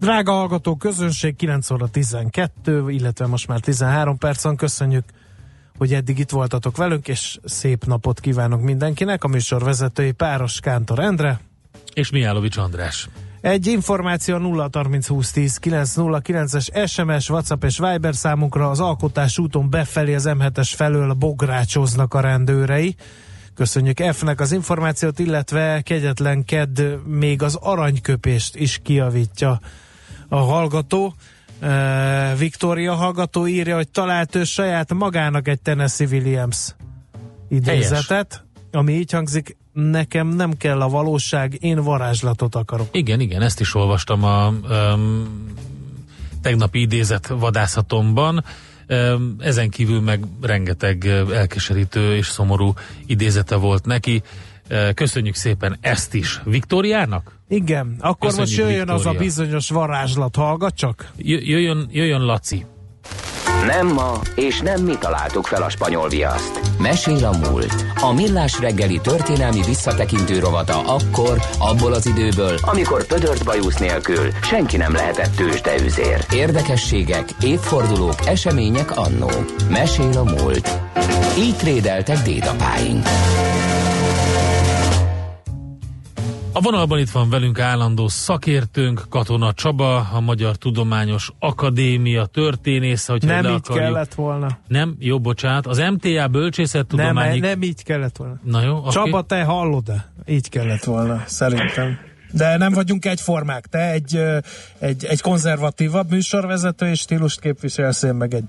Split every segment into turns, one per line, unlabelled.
Drága hallgató közönség, 9 óra 12, illetve most már 13 percen köszönjük, hogy eddig itt voltatok velünk, és szép napot kívánok mindenkinek. A műsor vezetői Páros Kántor Endre.
És Mijálovics András.
Egy információ 0 30 20 10 909-es SMS, WhatsApp és Viber számunkra az alkotás úton befelé az M7-es felől bográcsoznak a rendőrei. Köszönjük F-nek az információt, illetve kegyetlen kedd még az aranyköpést is kiavítja a hallgató. Uh, Victoria hallgató írja, hogy talált ő saját magának egy Tennessee Williams idézetet, Helyes. ami így hangzik, nekem nem kell a valóság, én varázslatot akarok.
Igen, igen, ezt is olvastam a um, tegnapi idézet vadászatomban. Um, ezen kívül meg rengeteg elkeserítő és szomorú idézete volt neki. Köszönjük szépen ezt is. Viktóriának?
Igen, akkor Köszönjük most jöjjön Victoria. az a bizonyos varázslat, hallgat csak.
Jöjjön, jöjjön Laci.
Nem ma, és nem mi találtuk fel a spanyol viaszt. Mesél a múlt. A millás reggeli történelmi visszatekintő rovata akkor, abból az időből, amikor pödört bajusz nélkül senki nem lehetett tőzsdeüzér. Érdekességek, évfordulók, események annó. Mesél a múlt. Így trédeltek dédapáink.
A vonalban itt van velünk állandó szakértőnk, Katona Csaba, a Magyar Tudományos Akadémia történésze.
Hogyha nem így akarjuk. kellett volna.
Nem? Jó, bocsánat. Az MTA Bölcsészettudományi...
Nem, nem így kellett volna.
Na jó,
okay. Csaba, te hallod-e? Így kellett volna, szerintem. De nem vagyunk egyformák. Te egy, egy, egy konzervatívabb műsorvezető és stílust képviselsz, én meg egy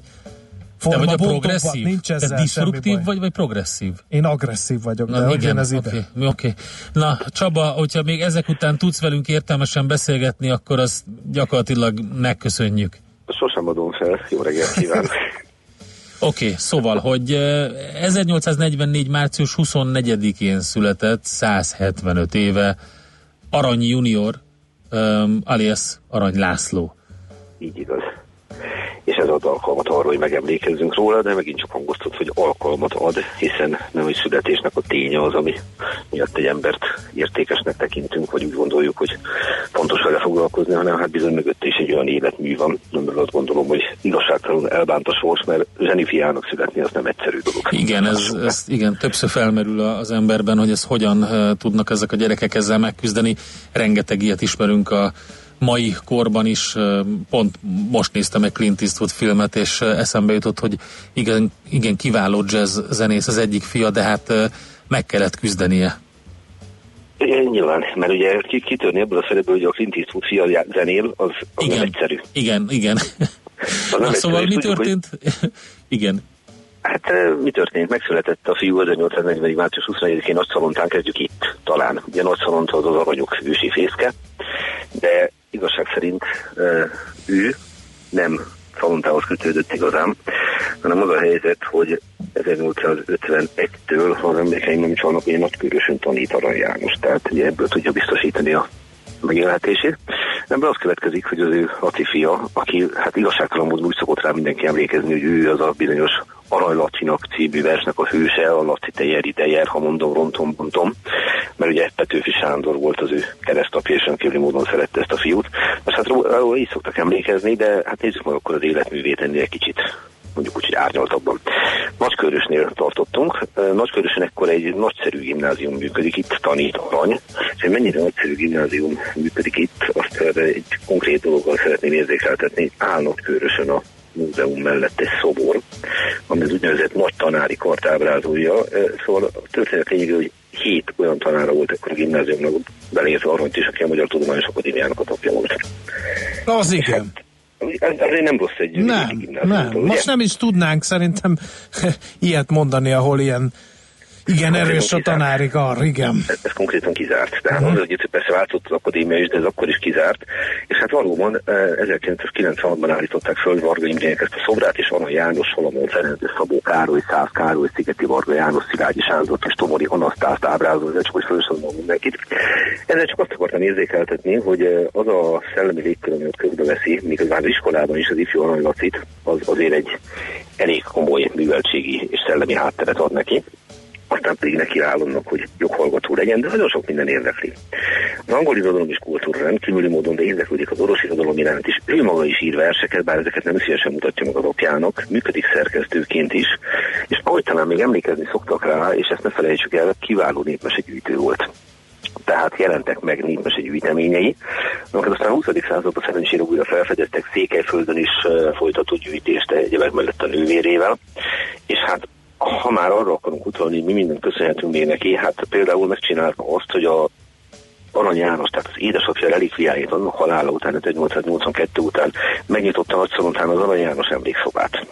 de vagy a progresszív? Nincs ezzel Te disruptív vagy, vagy progresszív?
Én agresszív vagyok, Na, de igen, ez
okay, ide. Okay. Na Csaba, hogyha még ezek után tudsz velünk értelmesen beszélgetni, akkor azt gyakorlatilag megköszönjük.
Sosem adom fel. Jó reggelt kívánok!
Oké, okay, szóval, hogy 1844. március 24-én született, 175 éve, Arany Junior, um, alias Arany László.
Így igaz és ez ad alkalmat arra, hogy megemlékezzünk róla, de megint csak hangoztat, hogy alkalmat ad, hiszen nem egy születésnek a ténye az, ami miatt egy embert értékesnek tekintünk, vagy úgy gondoljuk, hogy fontos vele foglalkozni, hanem hát bizony mögötte is egy olyan életmű van, amiről azt gondolom, hogy igazságtalanul elbánt a sors, mert zsenifiának születni az nem egyszerű dolog.
Igen, ez, ez igen, többször felmerül az emberben, hogy ez hogyan uh, tudnak ezek a gyerekek ezzel megküzdeni. Rengeteg ilyet ismerünk a mai korban is, pont most néztem egy Clint Eastwood filmet, és eszembe jutott, hogy igen, igen kiváló jazz zenész az egyik fia, de hát meg kellett küzdenie.
Igen, nyilván, mert ugye kitörni ebből a szerepből, hogy a Clint Eastwood fia zenél, az, az igen, nem egyszerű.
Igen, igen. Na, szóval mi történt? Hogy... igen.
Hát mi történt? Megszületett a fiú 1840. március 24-én Nagyszalontán, kezdjük itt talán. Ugye Nagyszalont az az aranyok ősi fészke, de igazság szerint ő nem Szalontához kötődött igazán, hanem az a helyzet, hogy 1851-től, ha az emlékeim nem csalnak, hogy nagykörösön tanít Arany János, tehát ugye ebből tudja biztosítani a megélhetését. Ebből az következik, hogy az ő Laci fia, aki hát igazságtalan módon úgy szokott rá mindenki emlékezni, hogy ő az a bizonyos Arany Lacinak című versnek a hőse, a Laci Tejer Tejer, ha mondom, rontom, bontom, mert ugye Petőfi Sándor volt az ő keresztapja, és rendkívüli módon szerette ezt a fiút. Most hát róla így szoktak emlékezni, de hát nézzük meg akkor az életművét ennél kicsit mondjuk úgy, hogy árnyaltabban. Nagykörösnél tartottunk. Nagykörösen ekkor egy nagyszerű gimnázium működik itt, tanít arany. És hogy mennyire nagyszerű gimnázium működik itt, azt egy konkrét dologgal szeretném érzékeltetni. Áll Nagykörösön a múzeum mellett egy szobor, ami az úgynevezett nagy tanári kart ábrázolja. Szóval a történet lényege, hogy hét olyan tanára volt akkor a gimnáziumnak, beleértve arra, is, aki a Magyar Tudományos Akadémiának a tapja volt.
Az igen. Hát,
Azért nem rossz egy
Nem, nem. Most nem is tudnánk szerintem ilyet mondani, ahol ilyen Igen, erős a tanári kar, igen.
Ez, ez konkrétan kizárt. Tehát uh-huh. az, hogy persze változott az akadémia is, de ez akkor is kizárt. És hát valóban 1996-ban eh, állították föl Varga Imrének ezt a szobrát, és Anna János, Solomon Ferenc, Szabó Károly, Szász Károly, Szigeti Varga János, Szilágyi Sándor, és Tomori Anasztászt ábrázol, ez csak hogy felsorolom mindenkit. Ezzel csak azt akartam érzékeltetni, hogy eh, az a szellemi légkör, ami ott körbeveszi, miközben az iskolában is az ifjú Arany Lacit, az azért egy elég komoly műveltségi és szellemi hátteret ad neki aztán pedig neki annak, hogy joghallgató legyen, de nagyon sok minden érdekli. Az angol irodalom és kultúra rendkívüli módon, de érdeklődik az orosz irodalom iránt is. Ő maga is ír verseket, bár ezeket nem szívesen mutatja meg az apjának, működik szerkesztőként is, és ahogy talán még emlékezni szoktak rá, és ezt ne felejtsük el, kiváló népmesegyűjtő volt tehát jelentek meg népmese gyűjteményei. Amiket aztán a 20. században szerencsére újra felfedeztek Székelyföldön is folytatott gyűjtést egyebek mellett a nővérével, és hát ha már arra akarunk utalni, mi mindent köszönhetünk még neki, hát például megcsinálta azt, hogy a Arany János, tehát az édesapja relikviáit annak halála után, 1882 után megnyitotta Nagyszalontán az Arany János emlékszobát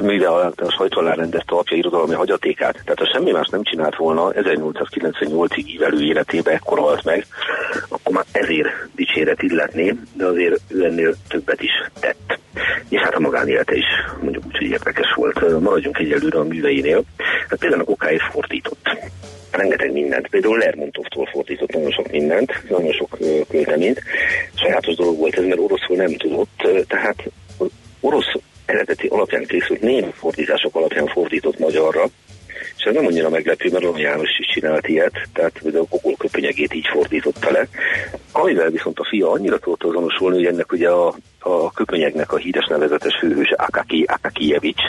mivel a, a sajtó rendezte apja irodalmi hagyatékát, tehát ha semmi más nem csinált volna, 1898-ig ívelő életébe ekkor halt meg, akkor már ezért dicséret illetné, de azért ő ennél többet is tett. És hát a magánélete is mondjuk úgy, hogy érdekes volt. Maradjunk egyelőre a műveinél. Hát például a kokáért fordított rengeteg mindent. Például Lermontovtól fordított nagyon sok mindent, nagyon sok költeményt. Sajátos dolog volt ez, mert oroszul nem tudott, tehát orosz eredeti alapján készült némi fordítások alapján fordított magyarra, és ez nem annyira meglepő, mert Roman János is csinált ilyet, tehát a Gogol köpönyegét így fordította le. Amivel viszont a fia annyira tudott azonosulni, hogy ennek ugye a, a köpönyegnek a híres nevezetes főhőse Akaki Akakijevics,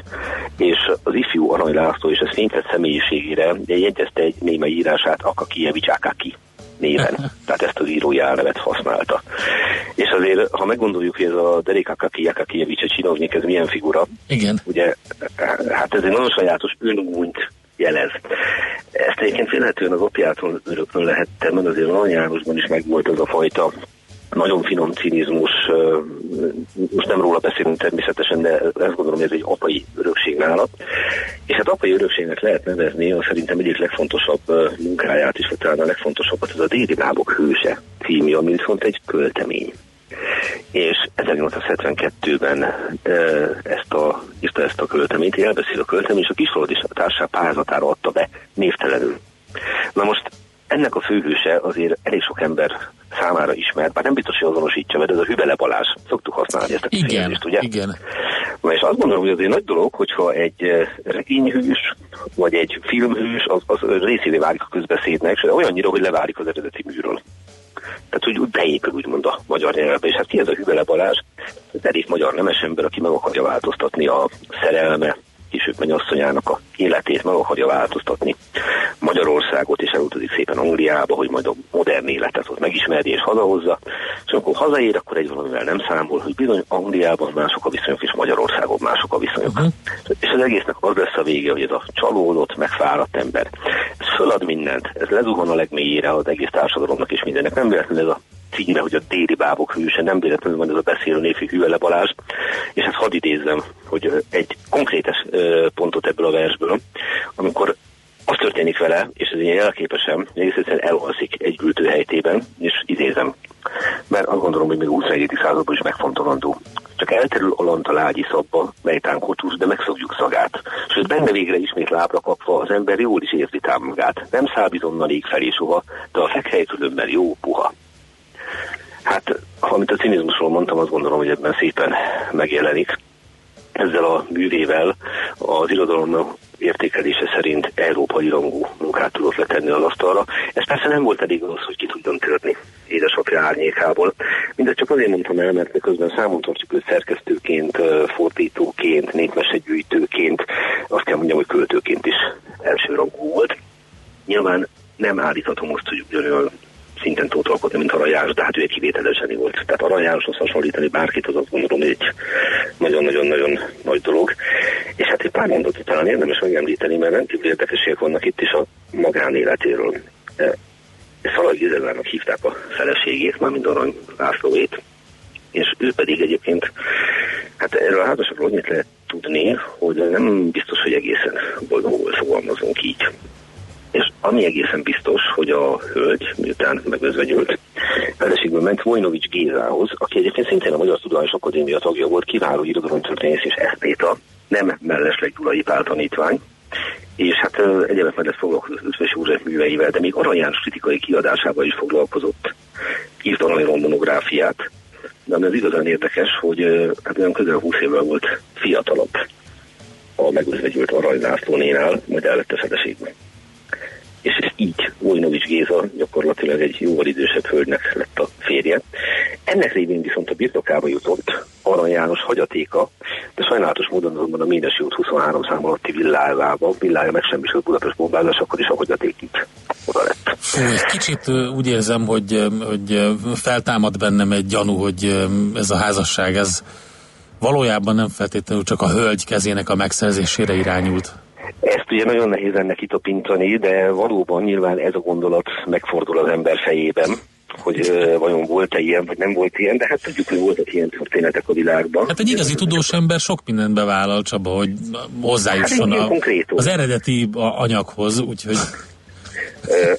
és az ifjú Arany László és a fénytett személyiségére jegyezte egy némely írását Akakijevics Akaki néven. Tehát ezt az írói álnevet használta. És azért, ha meggondoljuk, hogy ez a Derek Akaki Jakakievics csinovnik, ez milyen figura?
Igen.
Ugye, hát ez egy nagyon sajátos önúnyt jelez. Ezt egyébként félhetően az apjától örökön lehet, mert azért Arany Jánosban is megvolt az a fajta nagyon finom cinizmus, most nem róla beszélünk természetesen, de ezt gondolom, ez egy apai örökség nála. És hát apai örökségnek lehet nevezni a szerintem egyik legfontosabb munkáját is, vagy talán a legfontosabbat, ez a Déli Bábok hőse című, ami viszont egy költemény. És 1872-ben ezt a, írta ezt a költeményt, elbeszél a költemény, és a Kisfaludi társaság pályázatára adta be névtelenül. Na most ennek a főhőse azért elég sok ember számára ismert, bár nem biztos, hogy azonosítja, mert ez a Hübele Balázs. Szoktuk használni ezt a
igen, ugye? Igen,
Na és azt gondolom, hogy az egy nagy dolog, hogyha egy eh, regényhős, vagy egy filmhős, az, az részévé válik a közbeszédnek, és olyannyira, hogy leválik az eredeti műről. Tehát úgy, úgy beépül úgymond a magyar nyelvbe, és hát ki ez a Hübele Balázs? Ez elég magyar nemes ember, aki meg akarja változtatni a szerelme, később mennyasszonyának a életét meg akarja változtatni. Magyarországot, és elutazik szépen Angliába, hogy majd a modern életet ott megismerje és hazahozza. És amikor hazaér, akkor egy valamivel nem számol, hogy bizony Angliában mások a viszonyok, és Magyarországon mások a viszonyok. Uh-huh. És az egésznek az lesz a vége, hogy ez a csalódott, megfáradt ember. Ez fölad mindent, ez lezuhan a legmélyére az egész társadalomnak és mindennek. Nem véletlenül ez a címe, hogy a déli bábok hőse, nem véletlenül van ez a beszélő névű Hüvele Balázs, és ezt hadd idézzem, hogy egy konkrétes pontot ebből a versből, amikor az történik vele, és ez ilyen elképesen, egész egyszerűen elhalszik egy ültőhelytében, és idézem, mert azt gondolom, hogy még 21. században is megfontolandó. Csak elterül a lágyi szabba, mely tánkotus, de megszokjuk szagát. Sőt, benne végre ismét lábra kapva az ember jól is érzi támagát. Nem szábizonnal ég felé soha, de a fekhely különben jó puha. Hát, amit a cinizmusról mondtam, azt gondolom, hogy ebben szépen megjelenik. Ezzel a művével az irodalom értékelése szerint európai rangú munkát tudott letenni az asztalra. Ez persze nem volt elég az, hogy ki tudjon törni édesapja árnyékából. Mindezt csak azért mondtam el, mert közben számon tartjuk őt szerkesztőként, fordítóként, népmesegyűjtőként, azt kell mondjam, hogy költőként is első rangú volt. Nyilván nem állíthatom azt, hogy ugyanolyan szinten tudott alkotni, mint Arany János, de hát ő egy kivételes zseni volt. Tehát Arany Jánoshoz hasonlítani bárkit, az azt gondolom, hogy egy nagyon-nagyon-nagyon nagy dolog. És hát egy pár mondatot talán érdemes megemlíteni, mert rendkívül érdekességek vannak itt is a magánéletéről. E, Szalai Gizellának hívták a feleségét, már mind Arany Lászlóét, és ő pedig egyébként, hát erről a házasságról annyit lehet tudni, hogy nem biztos, hogy egészen boldog volt, fogalmazunk így És ami egészen biztos, hogy a hölgy, miután megözvegyült, feleségből ment Vojnovics Gézához, aki egyébként szintén a Magyar Tudományos Akadémia tagja volt, kiváló irodalomtörténész és esztéta, nem mellesleg Gyulai Pál tanítvány, és hát egyébként mellett foglalkozott Ötvös József műveivel, de még Arany János kritikai kiadásával is foglalkozott, írt aranyról monográfiát, de ami az igazán érdekes, hogy hát olyan közel 20 évvel volt fiatalabb a megözvegyült Arany Lászlónénál, majd ellette feleségben és így Vojnovics Géza gyakorlatilag egy jóval idősebb hölgynek lett a férje. Ennek révén viszont a birtokába jutott Arany János hagyatéka, de sajnálatos módon azonban a Ménesi út 23 szám alatti villájába, villája megsemmisült Budapest bombázás, akkor is a hagyaték így oda lett.
Kicsit úgy érzem, hogy, hogy feltámad bennem egy gyanú, hogy ez a házasság, ez valójában nem feltétlenül csak a hölgy kezének a megszerzésére irányult.
Ezt ugye nagyon nehéz lenne kitopintani, de valóban nyilván ez a gondolat megfordul az ember fejében hogy vajon volt-e ilyen, vagy nem volt ilyen, de hát tudjuk, hogy voltak ilyen történetek a világban.
Hát egy igazi tudós ember sok mindent bevállal, Csaba, hogy hozzájusson hát a, az eredeti anyaghoz, úgyhogy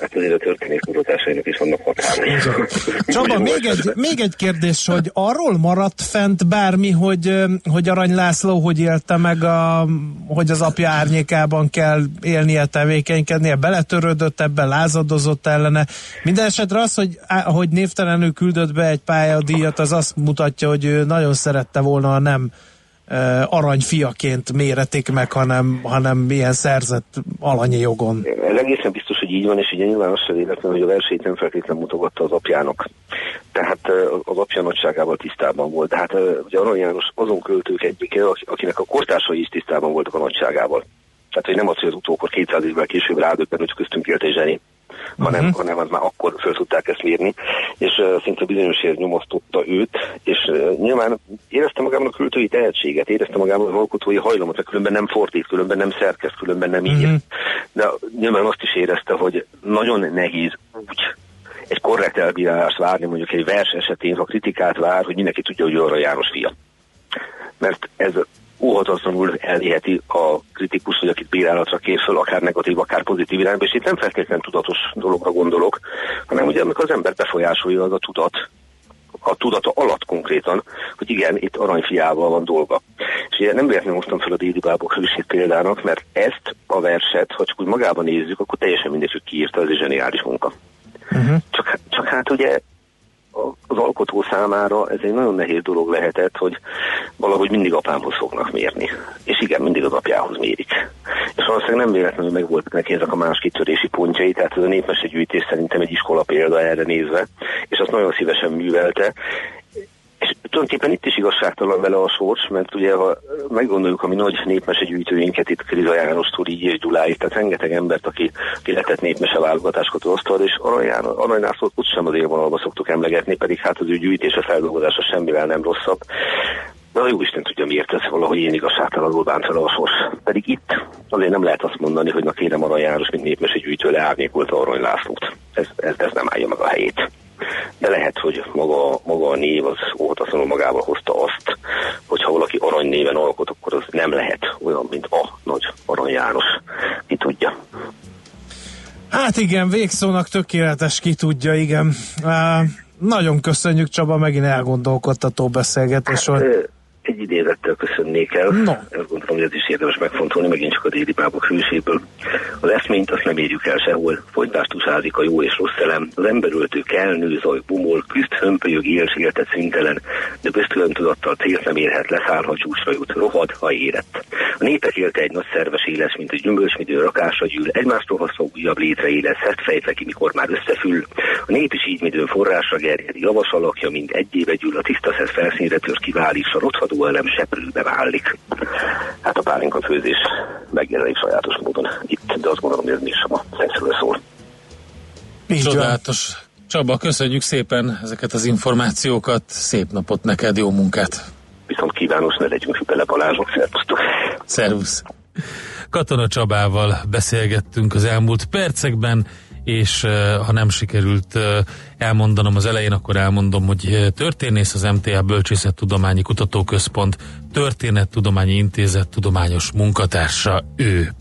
hát azért a történész mutatásainak is vannak határai.
Csaba, még egy, még egy kérdés, hogy arról maradt fent bármi, hogy, hogy Arany László hogy élte meg, a, hogy az apja árnyékában kell élnie, tevékenykednie, beletörődött ebbe, lázadozott ellene. Minden esetre az, hogy, hogy névtelenül küldött be egy pályadíjat, az azt mutatja, hogy ő nagyon szerette volna, a nem aranyfiaként méretik meg, hanem, hanem ilyen szerzett alanyi jogon.
Ez egészen biztos, hogy így van, és ugye nyilván azt sem véletlen, hogy a versenyt nem feltétlenül mutogatta az apjának. Tehát az apja nagyságával tisztában volt. Tehát ugye Arany János azon költők egyike, akinek a kortársai is tisztában voltak a nagyságával. Tehát, hogy nem az, hogy az utókor 200 évvel később rádöbben, hogy köztünk élt egy zseni hanem, uh-huh. hanem az már akkor föl tudták ezt mérni, és uh, szinte bizonyosért nyomasztotta őt, és uh, nyilván érezte magában a költői tehetséget, érezte magában az alkotói hajlamot, mert különben nem fordít, különben nem szerkeszt, különben nem ír. Uh-huh. De nyilván azt is érezte, hogy nagyon nehéz úgy egy korrekt elbírálást várni, mondjuk egy vers esetén, ha kritikát vár, hogy mindenki tudja, hogy arra János fia. Mert ez óhatatlanul elviheti a kritikus, vagy akit bírálatra kér föl, akár negatív, akár pozitív irányba, és itt nem feltétlenül tudatos dologra gondolok, hanem ugye amikor az ember befolyásolja az a tudat, a tudata alatt konkrétan, hogy igen, itt aranyfiával van dolga. És ugye nem véletlenül hoztam fel a déli bábok hősét példának, mert ezt a verset, ha csak úgy magában nézzük, akkor teljesen mindegy, hogy kiírta, ez egy zseniális munka. Uh-huh. Csak, csak hát ugye az alkotó számára ez egy nagyon nehéz dolog lehetett, hogy valahogy mindig apámhoz fognak mérni. És igen, mindig az apjához mérik. És valószínűleg nem véletlenül meg voltak neki ezek a más kitörési pontjai, tehát ez a népmesegyűjtés szerintem egy iskola példa erre nézve, és azt nagyon szívesen művelte, és tulajdonképpen itt is igazságtalan vele a sors, mert ugye ha meggondoljuk a mi nagy népmesegyűjtőinket, itt Kriza Jánostól, így és Gyuláig, tehát rengeteg embert, aki, aki letett népmese válogatásokat osztad, és Arany Lászlót ott sem az élvonalba szoktuk emlegetni, pedig hát az ő gyűjtése, feldolgozása semmivel nem rosszabb. De a jó Isten tudja, miért ez valahogy én igazságtalanul bánt fel a sors. Pedig itt azért nem lehet azt mondani, hogy na kérem Arany János, mint népmesegyűjtő leárnyékolta Arany Lászlót. Ez, ez, ez nem állja meg a helyét de lehet, hogy maga, maga a név az óhatatlanul magával hozta azt, hogy ha valaki arany néven alkot, akkor az nem lehet olyan, mint a nagy Arany János. Ki tudja.
Hát igen, végszónak tökéletes, ki tudja, igen. Uh, nagyon köszönjük Csaba, megint elgondolkodtató beszélgetés volt. Hát,
egy idézettel köszönnék el. No. Gondolom, hogy ez is érdemes megfontolni, megint csak a déli bábok hőséből. Az eszményt azt nem érjük el sehol. Folytást usázik a jó és rossz elem. Az emberöltő kell, nő, zaj, bumol, küzd, hömpölyög, él, életet szintelen, de köztülön tudattal célt nem érhet, leszáll, ha csúcsra jut, rohad, ha érett. A népek élte egy nagy szerves éles, mint egy gyümölcsmidő rakásra gyűl, egymástól haszó újabb létre éles, szert fejtve ki, mikor már összefül. A nép is így midőn forrásra gerjed, javas alakja, mint egy éve gyűl, a tiszta felszínre tör kiválik, a rothadó elem seprűbe válik. Hát a pálinka főzés megjelenik sajátos módon itt, de azt gondolom, hogy ez sem a szexről szól.
Csodálatos. Csaba, köszönjük szépen ezeket az információkat, szép napot neked, jó munkát!
Viszont kívános, ne legyünk bele Balázsok, szervusztok!
Szervusz! Katona Csabával beszélgettünk az elmúlt percekben, és ha nem sikerült elmondanom az elején, akkor elmondom, hogy történész az MTA Bölcsészettudományi Kutatóközpont Történettudományi Intézet tudományos munkatársa ő.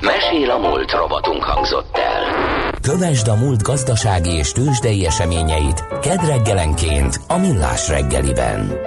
Mesél a múlt robotunk hangzott el. Kövesd a múlt gazdasági és tőzsdei eseményeit kedd reggelenként a Millás reggeliben.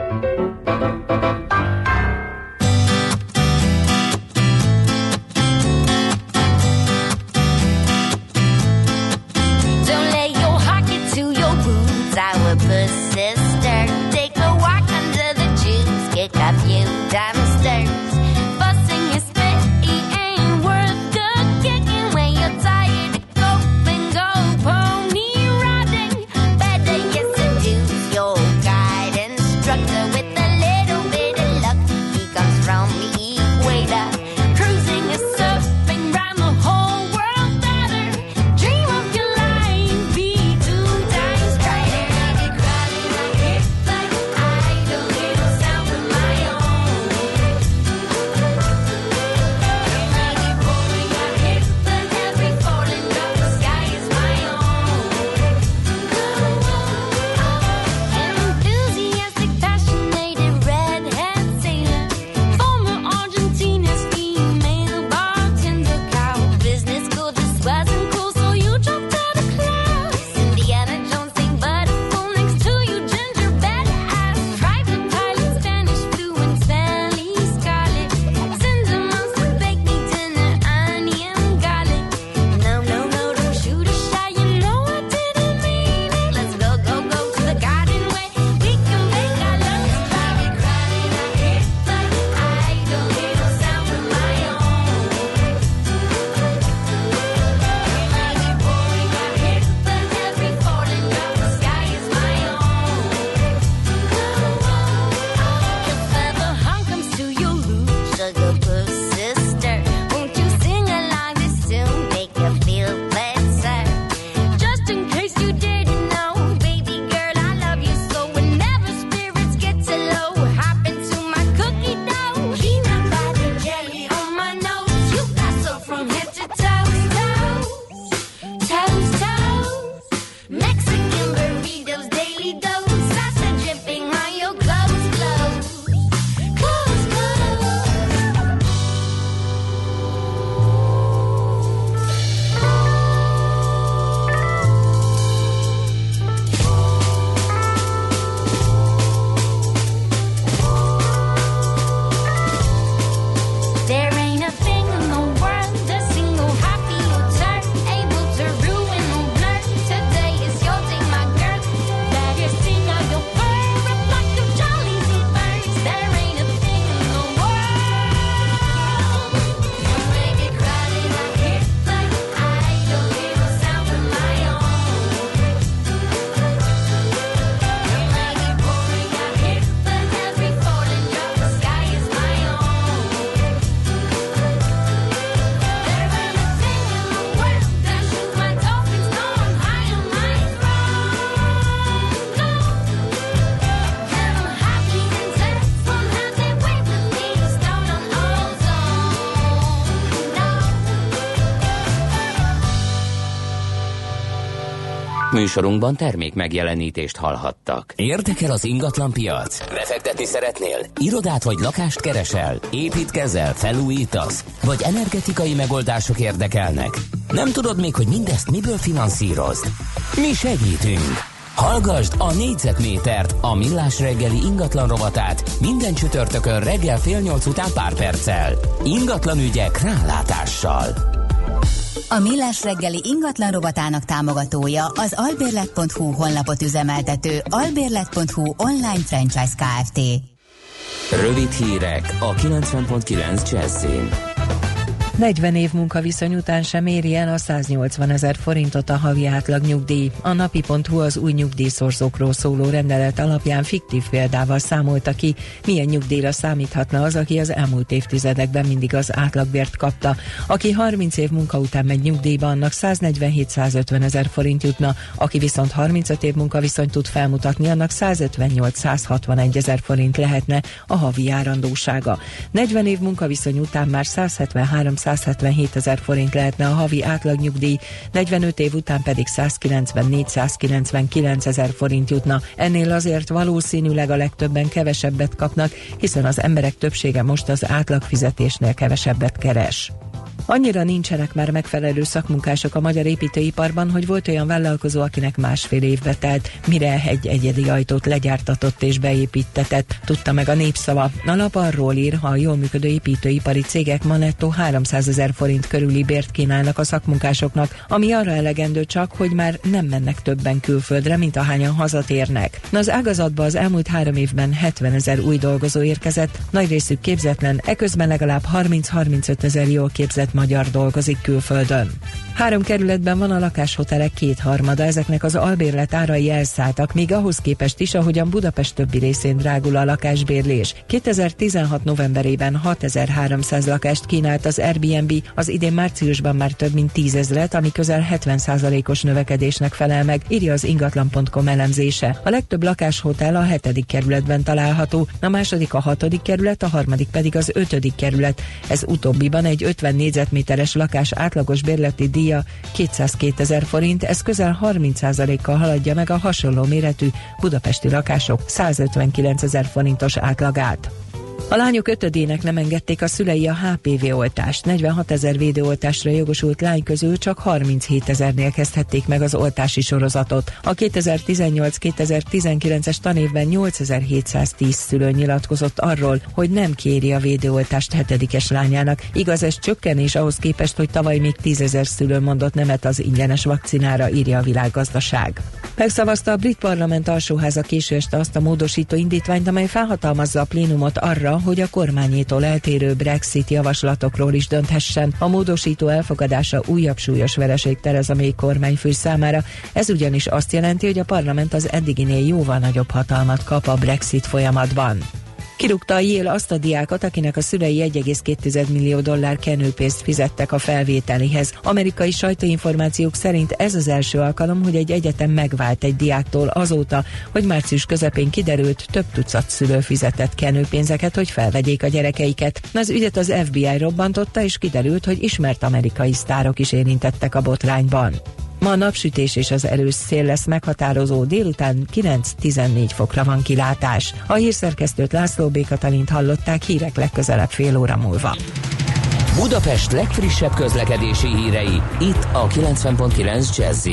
Műsorunkban termék megjelenítést hallhattak. Érdekel az ingatlan piac? Befektetni szeretnél? Irodát vagy lakást keresel? Építkezel? Felújítasz? Vagy energetikai megoldások érdekelnek? Nem tudod még, hogy mindezt miből finanszírozd? Mi segítünk! Hallgasd a négyzetmétert, a millás reggeli ingatlan rovatát minden csütörtökön reggel fél nyolc után pár perccel. Ingatlan ügyek rálátással.
A Millás reggeli ingatlan robotának támogatója az albérlet.hu honlapot üzemeltető albérlet.hu online franchise Kft.
Rövid hírek a 90.9 Jazzin.
40 év munkaviszony után sem éri el a 180 ezer forintot a havi átlag nyugdíj. A napi.hu az új nyugdíjszorzókról szóló rendelet alapján fiktív példával számolta ki, milyen nyugdíjra számíthatna az, aki az elmúlt évtizedekben mindig az átlagbért kapta. Aki 30 év munka után megy nyugdíjba, annak 147-150 ezer forint jutna, aki viszont 35 év munkaviszonyt tud felmutatni, annak 158-161 ezer forint lehetne a havi járandósága. 40 év munkaviszony után már 173 177 ezer forint lehetne a havi átlagnyugdíj, 45 év után pedig 194-199 ezer forint jutna. Ennél azért valószínűleg a legtöbben kevesebbet kapnak, hiszen az emberek többsége most az átlagfizetésnél kevesebbet keres. Annyira nincsenek már megfelelő szakmunkások a magyar építőiparban, hogy volt olyan vállalkozó, akinek másfél évbe telt, mire egy egyedi ajtót legyártatott és beépítetett, tudta meg a népszava. A lap arról ír, ha a jól működő építőipari cégek ma nettó 300 ezer forint körüli bért kínálnak a szakmunkásoknak, ami arra elegendő csak, hogy már nem mennek többen külföldre, mint ahányan hazatérnek. Az ágazatba az elmúlt három évben 70 ezer új dolgozó érkezett, nagy részük képzetlen, eközben legalább 30-35 ezer jól képzett magyar dolgozik külföldön. Három kerületben van a lakáshotelek kétharmada, ezeknek az albérlet árai elszálltak, még ahhoz képest is, ahogyan Budapest többi részén drágul a lakásbérlés. 2016 novemberében 6300 lakást kínált az Airbnb, az idén márciusban már több mint 10 ezret, ami közel 70%-os növekedésnek felel meg, írja az ingatlan.com elemzése. A legtöbb lakáshotel a hetedik kerületben található, a második a hatodik kerület, a harmadik pedig az ötödik kerület. Ez utóbbiban egy 50 négyzetméteres lakás átlagos bérleti díj díja 202 ezer forint, ez közel 30%-kal haladja meg a hasonló méretű budapesti lakások 159 ezer forintos átlagát. A lányok ötödének nem engedték a szülei a HPV oltást. 46 ezer védőoltásra jogosult lány közül csak 37 ezernél kezdhették meg az oltási sorozatot. A 2018-2019-es tanévben 8710 szülő nyilatkozott arról, hogy nem kéri a védőoltást hetedikes lányának. Igaz, ez csökkenés ahhoz képest, hogy tavaly még 10 ezer szülő mondott nemet az ingyenes vakcinára, írja a világgazdaság. Megszavazta a brit parlament alsóháza késő este azt a módosító indítványt, amely felhatalmazza a plénumot arra, hogy a kormányétól eltérő Brexit javaslatokról is dönthessen. A módosító elfogadása újabb súlyos vereség Tereza May kormányfő számára. Ez ugyanis azt jelenti, hogy a parlament az eddiginél jóval nagyobb hatalmat kap a Brexit folyamatban. Kirúgta a Yale azt a diákot, akinek a szülei 1,2 millió dollár kenőpénzt fizettek a felvételihez. Amerikai sajtóinformációk szerint ez az első alkalom, hogy egy egyetem megvált egy diáktól azóta, hogy március közepén kiderült, több tucat szülő fizetett kenőpénzeket, hogy felvegyék a gyerekeiket. Az ügyet az FBI robbantotta, és kiderült, hogy ismert amerikai sztárok is érintettek a botrányban. Ma a napsütés és az erős szél lesz meghatározó, délután 9-14 fokra van kilátás. A hírszerkesztőt László B. Katalint hallották hírek legközelebb fél óra múlva.
Budapest legfrissebb közlekedési hírei, itt a 90.9 jazz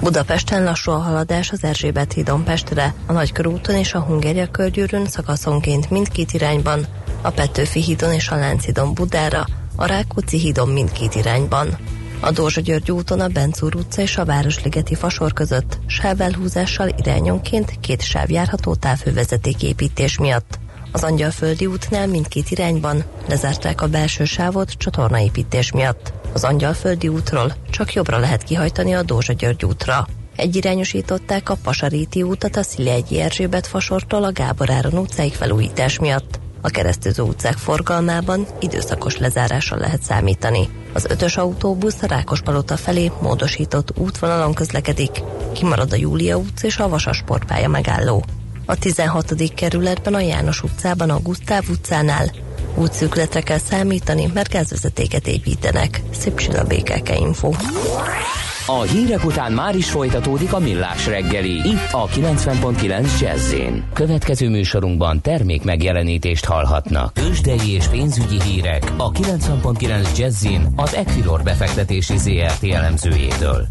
Budapesten lassú a haladás az Erzsébet hídon Pestre, a Nagykörúton és a Hungária körgyűrűn szakaszonként mindkét irányban, a Petőfi hídon és a Lánchídon Budára, a Rákóczi hídon mindkét irányban. A Dózsa György úton a Bencúr utca és a Városligeti fasor között sávelhúzással irányonként két sáv járható távhővezeték építés miatt. Az Angyalföldi útnál mindkét irányban lezárták a belső sávot csatornaépítés miatt. Az Angyalföldi útról csak jobbra lehet kihajtani a Dózsa György útra. Egyirányosították a Pasaréti útat a Szilegyi Erzsébet fasortól a Gábor Áron utcáig felújítás miatt. A keresztező utcák forgalmában időszakos lezárással lehet számítani. Az ötös autóbusz a Rákospalota felé módosított útvonalon közlekedik, kimarad a Júlia utc és a Vasas sportpálya megálló. A 16. kerületben a János utcában a Gusztáv utcánál útszűkletre kell számítani, mert gázvezetéket építenek. Szép a BKK Info.
A hírek után már is folytatódik a millás reggeli. Itt a 90.9 jazz Következő műsorunkban termék megjelenítést hallhatnak. Ősdei és pénzügyi hírek a 90.9 jazz az Equilor befektetési ZRT elemzőjétől.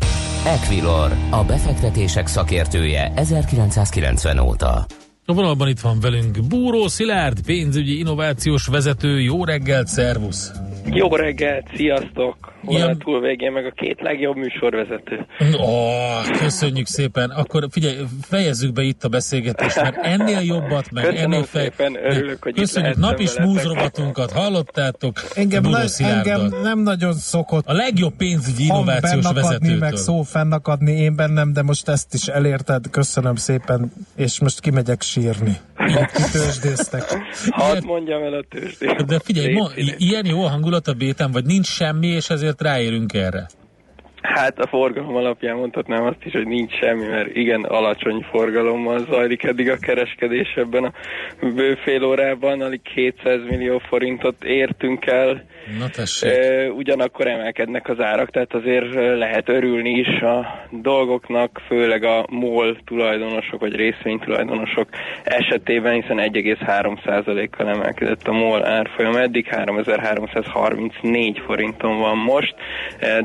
Equilor, a befektetések szakértője 1990 óta.
A vonalban itt van velünk Búró Szilárd, pénzügyi innovációs vezető. Jó reggelt, szervusz!
Jó reggelt, sziasztok! Ilyen... túl végén meg a két legjobb műsorvezető.
Ó, oh, köszönjük szépen. Akkor figyelj, fejezzük be itt a beszélgetést, mert ennél jobbat, meg
Köszönöm
ennél
fej... szépen, örülök, hogy
Köszönjük, napi smúzrovatunkat hallottátok.
Engem, ne, engem nem nagyon szokott
a legjobb pénzügyi innovációs vezetőtől.
meg szó fennakadni, én bennem, de most ezt is elérted. Köszönöm szépen, és most kimegyek sírni. Kitősdéztek.
Hadd mondjam el a tőzsdét.
De figyelj, ma, ilyen jó a hangulat a béten, vagy nincs semmi, és ezért ráérünk erre?
Hát a forgalom alapján mondhatnám azt is, hogy nincs semmi, mert igen, alacsony forgalommal zajlik eddig a kereskedés ebben a bő fél órában, alig 200 millió forintot értünk el.
Na tessék.
Ugyanakkor emelkednek az árak, tehát azért lehet örülni is a dolgoknak, főleg a MOL tulajdonosok vagy részvénytulajdonosok esetében, hiszen 1,3%-kal emelkedett a MOL árfolyam eddig, 3334 forinton van most,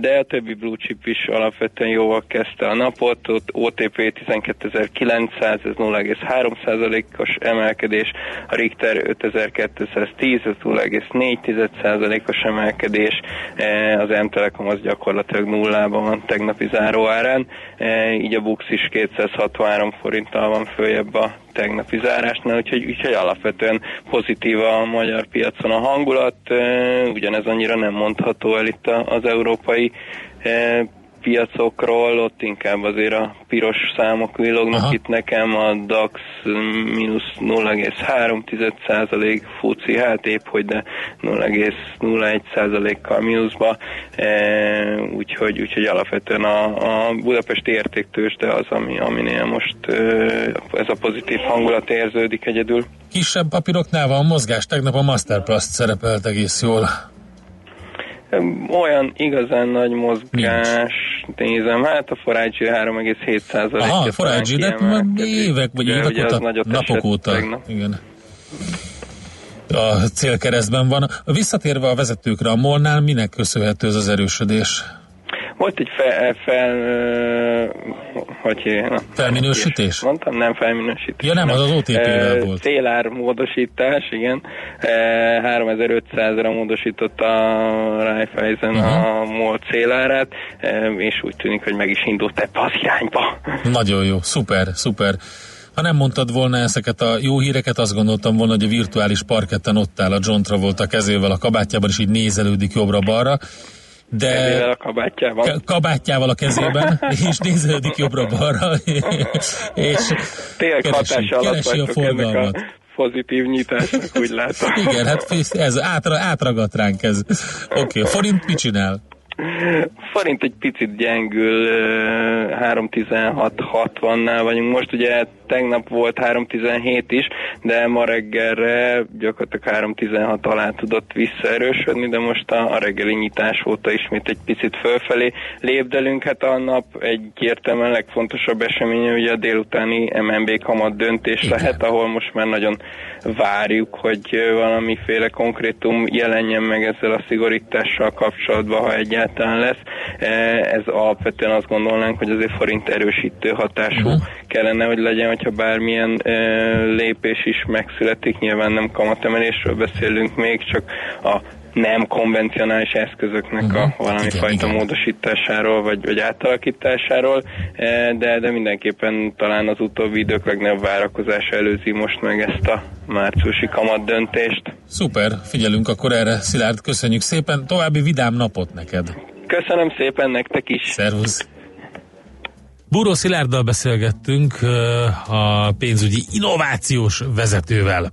de a többi blue chip is alapvetően jóval kezdte a napot, ott OTP 12.900, ez 0,3%-os emelkedés, a Richter 5210, ez 0,4%-os emelkedés, e, az M-Telekom az gyakorlatilag nullában van tegnapi záróárán, e, így a Bux is 263 forinttal van följebb a tegnapi zárásnál, úgyhogy, úgyhogy alapvetően pozitív a magyar piacon a hangulat, e, ugyanez annyira nem mondható el itt az európai piacokról, ott inkább azért a piros számok villognak Aha. itt nekem, a DAX mínusz 0,3% FUCI, hát épp hogy de 0,01% kal mínuszba, e, úgyhogy, úgyhogy alapvetően a, a budapesti értéktős, de az, ami, aminél most e, ez a pozitív hangulat érződik egyedül.
Kisebb papíroknál van mozgás, tegnap a Masterplast szerepelt egész jól.
Olyan igazán nagy mozgás, Nincs. nézem, hát a Forágyi 3,7
Aha, a Forágyi, de évek, vagy évek óta, napok óta. Tegnap. Igen a célkeresztben van. Visszatérve a vezetőkre, a Molnál minek köszönhető ez az erősödés?
Volt egy fel, fel hogy na,
Felminősítés?
Mondtam, nem felminősítés.
Ja nem, az az OTP-vel volt.
Célár módosítás, igen. 3500-ra módosított a Raiffeisen uh-huh. a MOL célárát, és úgy tűnik, hogy meg is indult ebbe az irányba.
Nagyon jó, szuper, szuper. Ha nem mondtad volna ezeket a jó híreket, azt gondoltam volna, hogy a virtuális parketten ott áll a John Travolta kezével a kabátjában, és így nézelődik jobbra-balra
de kezével a kabátjával.
kabátjával a kezében, és néződik jobbra-balra, és
Tényleg keresi, keresi a forgalmat. A pozitív nyitásnak, úgy látom.
Igen, hát ez átra, átragadt ránk ez. Oké, okay, a forint mit csinál?
Forint egy picit gyengül, 3.16.60-nál vagyunk. Most ugye tegnap volt 3.17 is, de ma reggelre gyakorlatilag 3.16 alá tudott visszaerősödni, de most a, reggeli nyitás óta ismét egy picit fölfelé lépdelünk. Hát a nap egyértelműen legfontosabb eseménye ugye a délutáni MNB kamat döntés Igen. lehet, ahol most már nagyon várjuk, hogy valamiféle konkrétum jelenjen meg ezzel a szigorítással kapcsolatban, ha egyáltalán lesz. E, ez alapvetően azt gondolnánk, hogy azért forint erősítő hatású uh-huh. kellene, hogy legyen, hogyha bármilyen lépés is megszületik. Nyilván nem kamatemelésről beszélünk még, csak a nem konvencionális eszközöknek uh-huh. a mhm. valami igen, fajta igen. módosításáról vagy, vagy átalakításáról, e, de, de mindenképpen talán az utóbbi idők legnagyobb várakozás előzi most meg ezt a márciusi kamat döntést.
Szuper, figyelünk akkor erre, Szilárd, köszönjük szépen, további vidám napot neked.
Köszönöm szépen nektek is.
Szervusz. Búró Szilárddal beszélgettünk a pénzügyi innovációs vezetővel.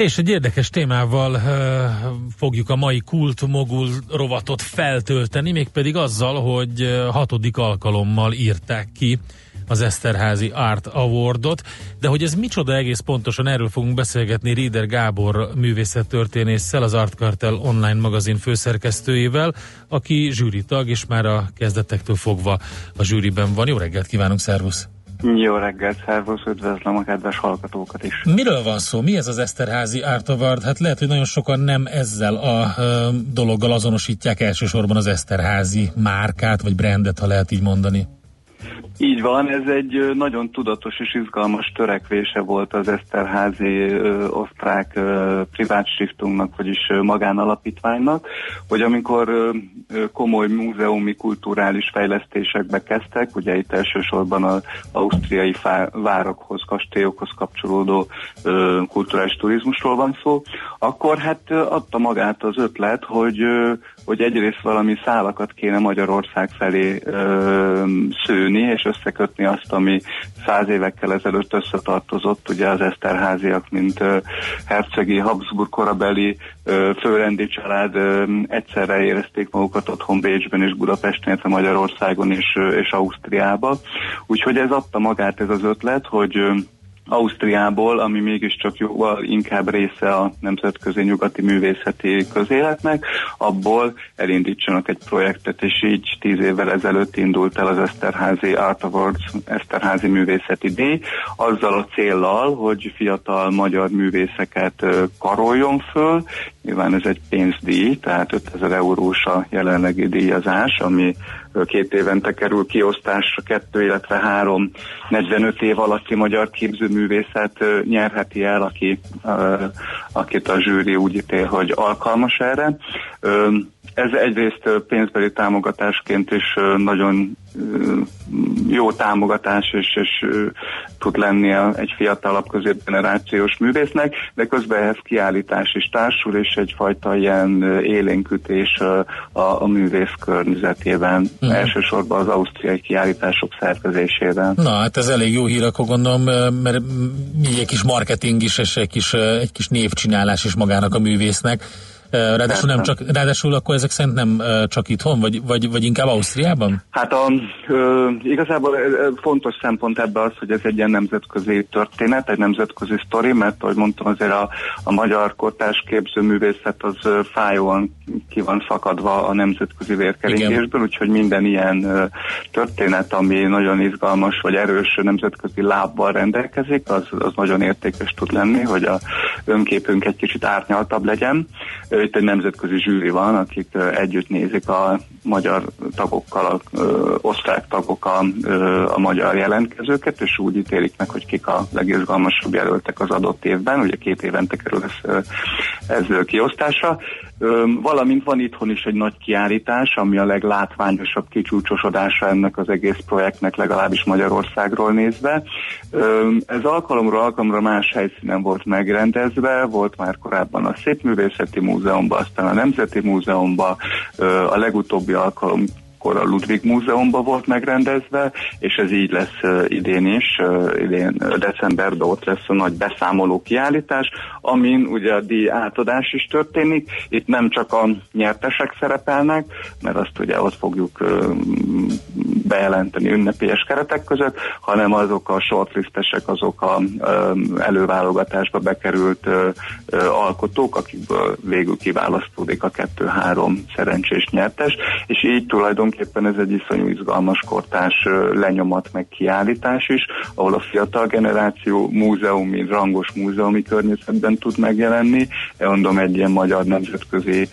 És egy érdekes témával uh, fogjuk a mai Kult Mogul rovatot feltölteni, mégpedig azzal, hogy hatodik alkalommal írták ki az Eszterházi Art Awardot, de hogy ez micsoda egész pontosan, erről fogunk beszélgetni Rieder Gábor művészettörténésszel, az Art Cartel online magazin főszerkesztőjével, aki zsűritag, és már a kezdetektől fogva a zsűriben van. Jó reggelt kívánunk, szervusz!
Jó reggelt, szervusz, üdvözlöm a kedves hallgatókat is.
Miről van szó? Mi ez az Eszterházi Art Award? Hát lehet, hogy nagyon sokan nem ezzel a ö, dologgal azonosítják elsősorban az Eszterházi márkát, vagy brandet, ha lehet így mondani.
Így van, ez egy nagyon tudatos és izgalmas törekvése volt az Eszterházi ö, osztrák ö, privát stiftunknak, vagyis ö, magánalapítványnak, hogy amikor ö, komoly múzeumi kulturális fejlesztésekbe kezdtek, ugye itt elsősorban az ausztriai fá, várokhoz, kastélyokhoz kapcsolódó ö, kulturális turizmusról van szó, akkor hát adta magát az ötlet, hogy ö, hogy egyrészt valami szálakat kéne Magyarország felé ö, szőni, és összekötni azt, ami száz évekkel ezelőtt összetartozott, ugye az Eszterháziak, mint ö, hercegi Habsburg korabeli ö, főrendi család ö, egyszerre érezték magukat otthon Bécsben és Budapesten, illetve Magyarországon és, és Ausztriába. Úgyhogy ez adta magát ez az ötlet, hogy Ausztriából, ami mégiscsak jóval inkább része a nemzetközi nyugati művészeti közéletnek, abból elindítsanak egy projektet, és így tíz évvel ezelőtt indult el az Eszterházi Art Awards, Eszterházi Művészeti Díj, azzal a céllal, hogy fiatal magyar művészeket karoljon föl, nyilván ez egy pénzdíj, tehát 5000 eurós a jelenlegi díjazás, ami két évente kerül kiosztásra, kettő, illetve három, 45 év alatti magyar képzőművészet nyerheti el, aki, akit a zsűri úgy ítél, hogy alkalmas erre. Ez egyrészt pénzbeli támogatásként is nagyon jó támogatás, és, és tud lenni egy fiatalabb középgenerációs művésznek, de közben ehhez kiállítás is társul, és egyfajta ilyen élénkütés a, a művész környezetében, hmm. elsősorban az ausztriai kiállítások szervezésében.
Na, hát ez elég jó hír, akkor gondolom, mert egy kis marketing is, és egy kis, egy kis névcsinálás is magának a művésznek. Ráadásul, nem csak, ráadásul akkor ezek szerint nem csak itthon, vagy, vagy, vagy inkább Ausztriában?
Hát a, ö, igazából fontos szempont ebbe az, hogy ez egy ilyen nemzetközi történet, egy nemzetközi sztori, mert ahogy mondtam, azért a, a magyar kortás képzőművészet az fájóan ki van szakadva a nemzetközi vérkeringésből, úgyhogy minden ilyen történet, ami nagyon izgalmas vagy erős nemzetközi lábbal rendelkezik, az, az nagyon értékes tud lenni, hogy a önképünk egy kicsit árnyaltabb legyen itt egy nemzetközi zsűri van, akik együtt nézik a magyar tagokkal, a osztrák tagok a, a magyar jelentkezőket, és úgy ítélik meg, hogy kik a legizgalmasabb jelöltek az adott évben, ugye két évente kerül ez, ez kiosztásra. Valamint van itthon is egy nagy kiállítás, ami a leglátványosabb kicsúcsosodása ennek az egész projektnek, legalábbis Magyarországról nézve. Ez alkalomról alkalomra más helyszínen volt megrendezve, volt már korábban a Szépművészeti Múzeumban, aztán a Nemzeti Múzeumban, a legutóbbi alkalom akkor a Ludwig Múzeumban volt megrendezve, és ez így lesz idén is, idén decemberben ott lesz a nagy beszámoló kiállítás, amin ugye a díj átadás is történik. Itt nem csak a nyertesek szerepelnek, mert azt ugye ott fogjuk bejelenteni ünnepélyes keretek között, hanem azok a shortlistesek, azok a előválogatásba bekerült alkotók, akikből végül kiválasztódik a kettő-három szerencsés nyertes, és így tulajdonképpen ez egy iszonyú izgalmas kortás lenyomat meg kiállítás is, ahol a fiatal generáció múzeumi, rangos múzeumi környezetben tud megjelenni, mondom egy ilyen magyar nemzetközi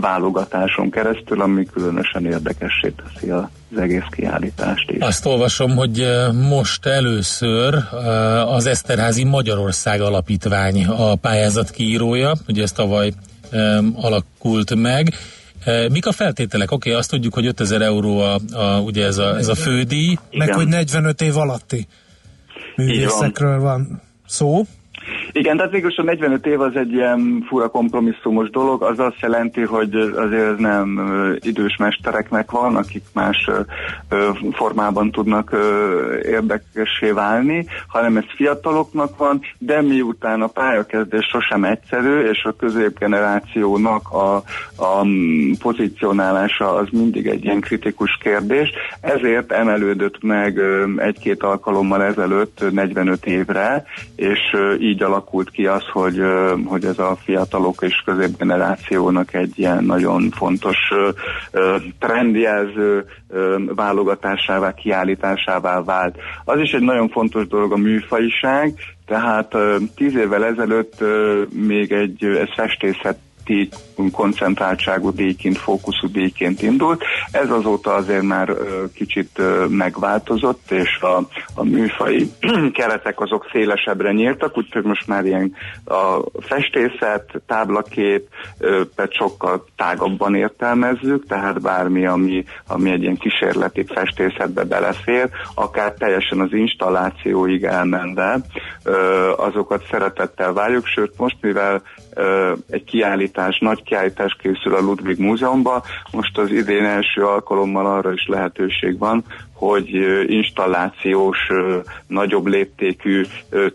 válogatáson keresztül, ami különösen érdekessé teszi a az egész kiállítást is.
Azt olvasom, hogy most először az Eszterházi Magyarország Alapítvány a pályázat kiírója, ugye ez tavaly alakult meg. Mik a feltételek? Oké, okay, azt tudjuk, hogy 5000 euró a, a, ugye ez a, ez a fődíj.
Meg hogy 45 év alatti művészekről van szó.
Igen, tehát végül a 45 év az egy ilyen fura kompromisszumos dolog, az azt jelenti, hogy azért ez nem idős mestereknek van, akik más formában tudnak érdekessé válni, hanem ez fiataloknak van, de miután a pályakezdés sosem egyszerű, és a középgenerációnak a, a pozícionálása az mindig egy ilyen kritikus kérdés, ezért emelődött meg egy-két alkalommal ezelőtt 45 évre, és így alak alakult ki az, hogy, hogy ez a fiatalok és középgenerációnak egy ilyen nagyon fontos trendjelző válogatásává, kiállításává vált. Az is egy nagyon fontos dolog a műfajiság, tehát tíz évvel ezelőtt még egy ez festészet koncentráltságú díjként, fókuszú díjként indult. Ez azóta azért már kicsit megváltozott, és a, a műfai keretek azok szélesebbre nyíltak, úgyhogy most már ilyen a festészet, táblakép, sokkal tágabban értelmezzük, tehát bármi, ami, ami egy ilyen kísérleti festészetbe belefér, akár teljesen az installációig elmenve, azokat szeretettel várjuk, sőt most, mivel egy kiállítás, nagy kiállítás készül a Ludwig Múzeumban. Most az idén első alkalommal arra is lehetőség van, hogy installációs, nagyobb léptékű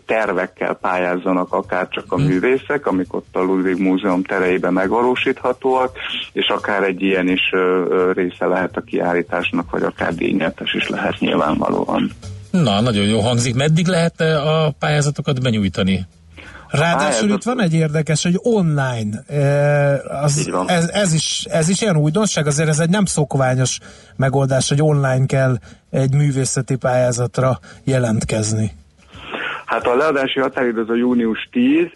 tervekkel pályázzanak akár csak a mhm. művészek, amik ott a Ludwig Múzeum tereiben megvalósíthatóak, és akár egy ilyen is része lehet a kiállításnak, vagy akár díjnyertes is lehet nyilvánvalóan.
Na, nagyon jó hangzik. Meddig lehet a pályázatokat benyújtani?
Ráadásul itt van egy érdekes, hogy online. Az, ez, ez, is, ez is ilyen újdonság, azért ez egy nem szokványos megoldás, hogy online kell egy művészeti pályázatra jelentkezni.
Hát a leadási határidő az a június 10,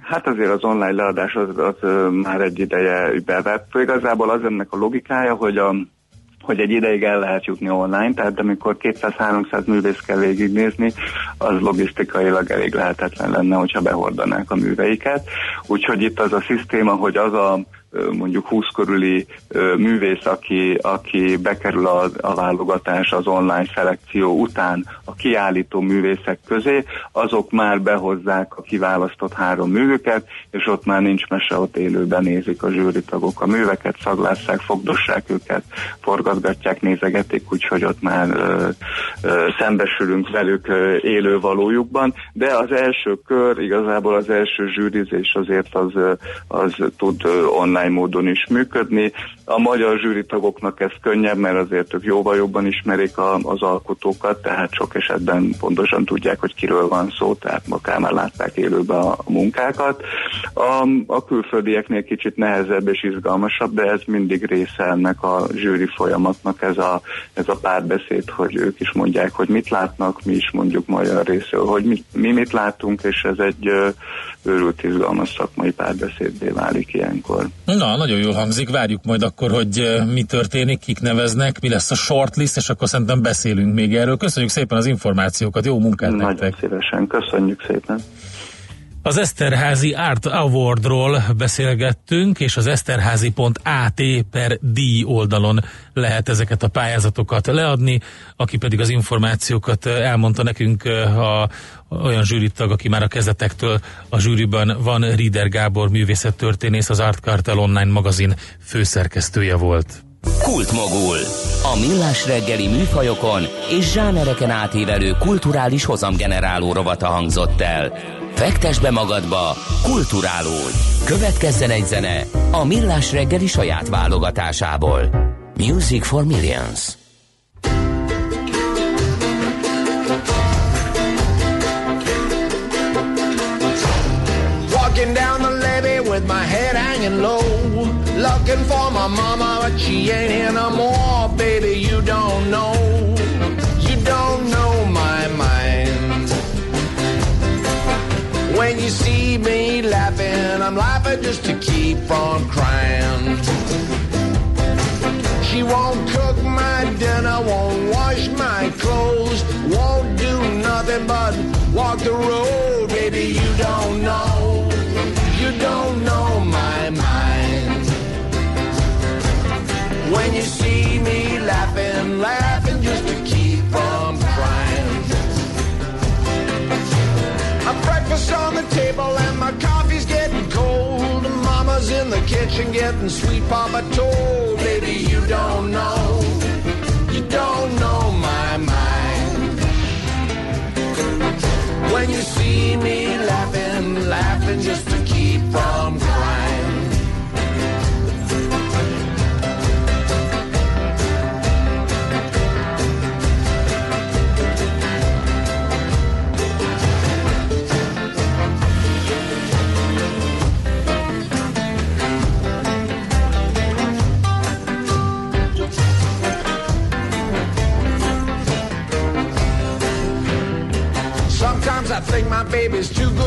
Hát azért az online leadás az, az már egy ideje bevett. Igazából az ennek a logikája, hogy a hogy egy ideig el lehet jutni online, tehát amikor 200-300 művész kell végignézni, az logisztikailag elég lehetetlen lenne, hogyha behordanák a műveiket. Úgyhogy itt az a szisztéma, hogy az a mondjuk 20 körüli művész, aki, aki bekerül a, a válogatás az online szelekció után a kiállító művészek közé, azok már behozzák a kiválasztott három művüket, és ott már nincs mese, ott élőben nézik a zsűritagok a műveket, szaglásszák, fogdossák őket, forgatgatják, nézegetik, úgyhogy ott már ö, ö, szembesülünk velük ö, élő valójukban, de az első kör, igazából az első zsűrizés azért az, az tud online online módon is működni. A magyar zsűritagoknak ez könnyebb, mert azért ők jóval jobban ismerik a, az alkotókat, tehát sok esetben pontosan tudják, hogy kiről van szó, tehát akár már látták élőben a, a munkákat. A, a külföldieknél kicsit nehezebb és izgalmasabb, de ez mindig része ennek a zsűri folyamatnak, ez a, ez a párbeszéd, hogy ők is mondják, hogy mit látnak, mi is mondjuk magyar részről, hogy mi, mi mit látunk, és ez egy őrült izgalmas szakmai párbeszéddé válik ilyenkor.
Na, nagyon jól hangzik, várjuk majd akkor, hogy eh, mi történik, kik neveznek, mi lesz a shortlist, és akkor szerintem beszélünk még erről. Köszönjük szépen az információkat, jó munkát
Nagyon
nektek!
szívesen, köszönjük szépen!
Az Eszterházi Art Awardról beszélgettünk, és az eszterházi.at per D oldalon lehet ezeket a pályázatokat leadni, aki pedig az információkat elmondta nekünk a, olyan zsűritag, aki már a kezetektől a zsűriben van, Rieder Gábor művészettörténész, az Art Cartel Online magazin főszerkesztője volt.
Kultmogul. A millás reggeli műfajokon és zsánereken átívelő kulturális hozamgeneráló rovata hangzott el. Fektes be magadba, kulturálódj! Következzen egy zene a millás reggeli saját válogatásából. Music for Millions. Walking down the levee with my head hanging low Looking for my mama, but she ain't here no more. Baby, you don't know. You don't know my mind. When you see me laughing, I'm laughing just to keep from crying. She won't cook my dinner, won't wash my clothes, won't do nothing but walk the road. Baby, you don't know. You don't know
Mama's in the kitchen getting sweet papa told. Baby, you don't know, you don't know my mind. When you see me laughing, laughing just to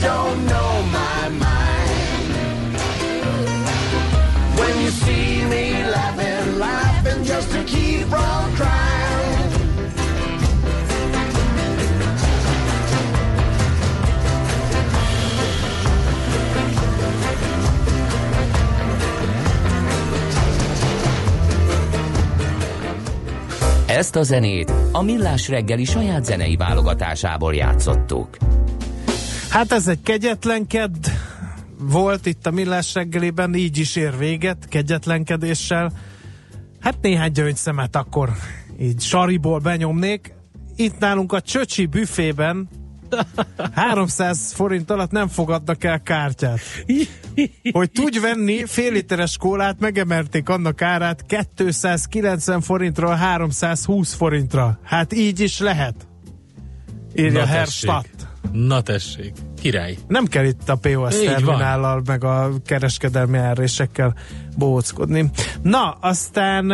Don't know my mind. When you see me laughing, laughing just to keep from crying.
Ezt a zenét a Millás reggeli saját zenei válogatásából játszottuk.
Hát ez egy kegyetlen kedd volt itt a Millás reggeliben, így is ér véget, kegyetlenkedéssel. Hát néhány gyöngyszemet akkor így sariból benyomnék. Itt nálunk a Csöcsi büfében 300 forint alatt nem fogadnak el kártyát. Hogy tudj venni fél literes kólát, megemelték annak árát 290 forintról 320 forintra. Hát így is lehet. Írja Herr. Stadt.
Na tessék, király.
Nem kell itt a POS terminállal, meg a kereskedelmi árésekkel bóckodni. Na, aztán...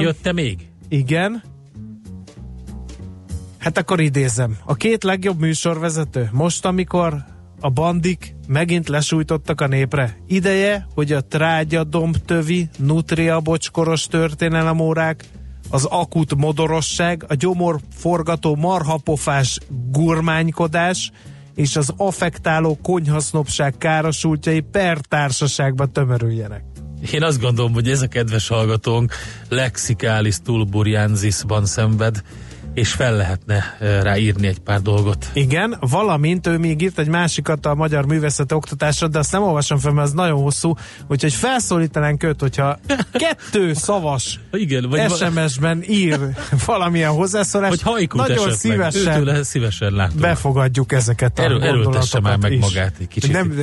Jött-e még?
Igen. Hát akkor idézem. A két legjobb műsorvezető most, amikor a bandik megint lesújtottak a népre. Ideje, hogy a trágya dombtövi, nutria bocskoros történelemórák, az akut modorosság, a gyomor forgató marhapofás gurmánykodás és az affektáló konyhasznopság károsultjai per társaságba tömörüljenek.
Én azt gondolom, hogy ez a kedves hallgatónk lexikális tulburianzisban szenved, és fel lehetne eh, rá írni egy pár dolgot.
Igen, valamint ő még írt egy másikat a magyar művészeti oktatásra, de azt nem olvasom fel, mert ez nagyon hosszú, úgyhogy felszólítanánk őt, hogyha kettő szavas
Igen, vagy
SMS-ben ír valamilyen hozzászólást,
Hogy hajkút
nagyon szívesen
szívesen látom.
befogadjuk ezeket a
Erő, erőltesse már meg
is.
magát egy kicsit.
Nem,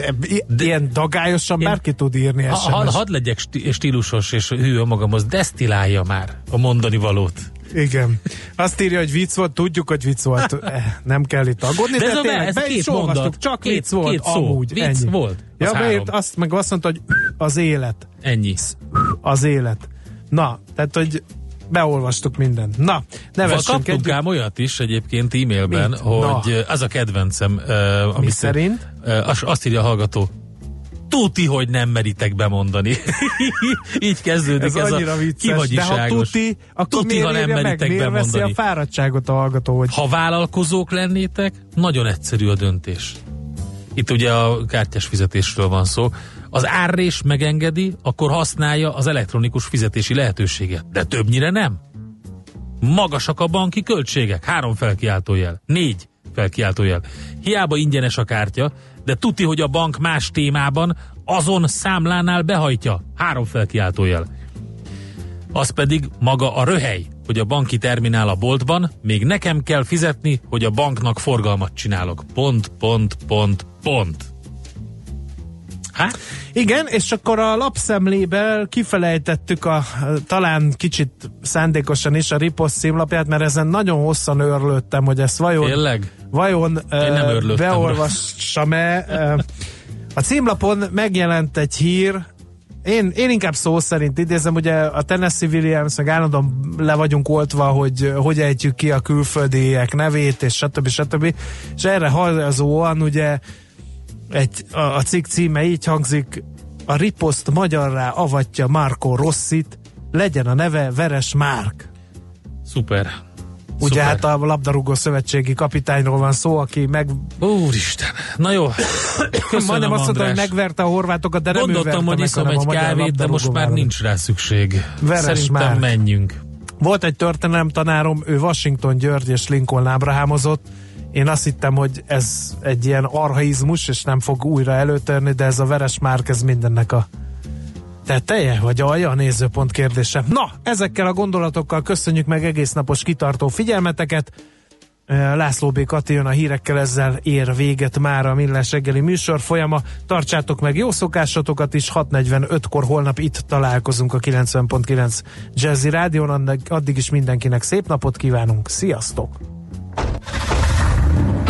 de, ilyen dagályosan
Én-
bárki tud írni
Ha, ha,
SMS.
hadd legyek sti- stílusos és hű magamhoz, desztilálja már a mondani valót.
Igen. Azt írja, hogy vicc volt, tudjuk, hogy vicc volt. Eh, Nem kell itt aggódni,
De
de,
ez a-
tényleg,
ez
be
két mondat,
csak
két-
vicc volt,
két szó.
amúgy.
Vicc
ennyi.
volt, az
Ja, beírt, azt meg azt mondta, hogy az élet.
Ennyi.
Az élet. Na, tehát, hogy beolvastuk mindent. Na, nevessünk
kaptunk
egy...
ám olyat is egyébként e-mailben,
Mit?
hogy
Na.
Na. az a kedvencem, uh, amit
szerint?
Uh, azt írja a hallgató, tuti, hogy nem meritek bemondani. Így kezdődik
Ez
ez, a
vicces, de ha
kivagyiságos.
tuti, akkor
tuti, ha nem
meg?
meritek
Miért veszi a
bemondani.
fáradtságot a hallgató, hogy
Ha vállalkozók lennétek, nagyon egyszerű a döntés. Itt ugye a kártyás fizetésről van szó. Az árrés megengedi, akkor használja az elektronikus fizetési lehetőséget. De többnyire nem. Magasak a banki költségek. Három felkiáltójel. Négy felkiáltójel. Hiába ingyenes a kártya, de tuti, hogy a bank más témában azon számlánál behajtja. Három felkiáltójel. Az pedig maga a röhely, hogy a banki terminál a boltban, még nekem kell fizetni, hogy a banknak forgalmat csinálok. Pont, pont, pont, pont. Hát,
Igen, és akkor a lapszemléből kifelejtettük a talán kicsit szándékosan is a riposzt címlapját, mert ezen nagyon hosszan őrlődtem, hogy ezt vajon,
tényleg?
Vajon
őrlődtem
beolvassam-e. A címlapon megjelent egy hír, én, én inkább szó szerint idézem, ugye a Tennessee Williams, meg állandóan le vagyunk oltva, hogy hogy ejtjük ki a külföldiek nevét, és stb. stb. És erre hajazóan ugye Egy, a, a cikk címe így hangzik, a riposzt magyarrá avatja Marco Rossit, legyen a neve Veres Márk.
Szuper.
Ugye
Szuper.
hát a labdarúgó szövetségi kapitányról van szó, aki meg...
Úristen. Na jó. Köszönöm,
Majdnem azt mondta, hogy megverte a horvátokat, de nem
Gondoltam, hogy iszom egy kávét, de most már nincs rá szükség.
Veres
Szerintem
Márk.
menjünk.
Volt egy történelem tanárom, ő Washington György és Lincoln Ábrahámozott. Én azt hittem, hogy ez egy ilyen arhaizmus, és nem fog újra előtörni, de ez a Veres Márk, ez mindennek a teteje, vagy alja a nézőpont kérdése. Na, ezekkel a gondolatokkal köszönjük meg egész napos kitartó figyelmeteket. László B. Kati jön a hírekkel, ezzel ér véget már a Millás reggeli műsor folyama. Tartsátok meg jó szokásotokat is, 6.45-kor holnap itt találkozunk a 90.9 Jazzy addig, addig is mindenkinek szép napot kívánunk, sziasztok!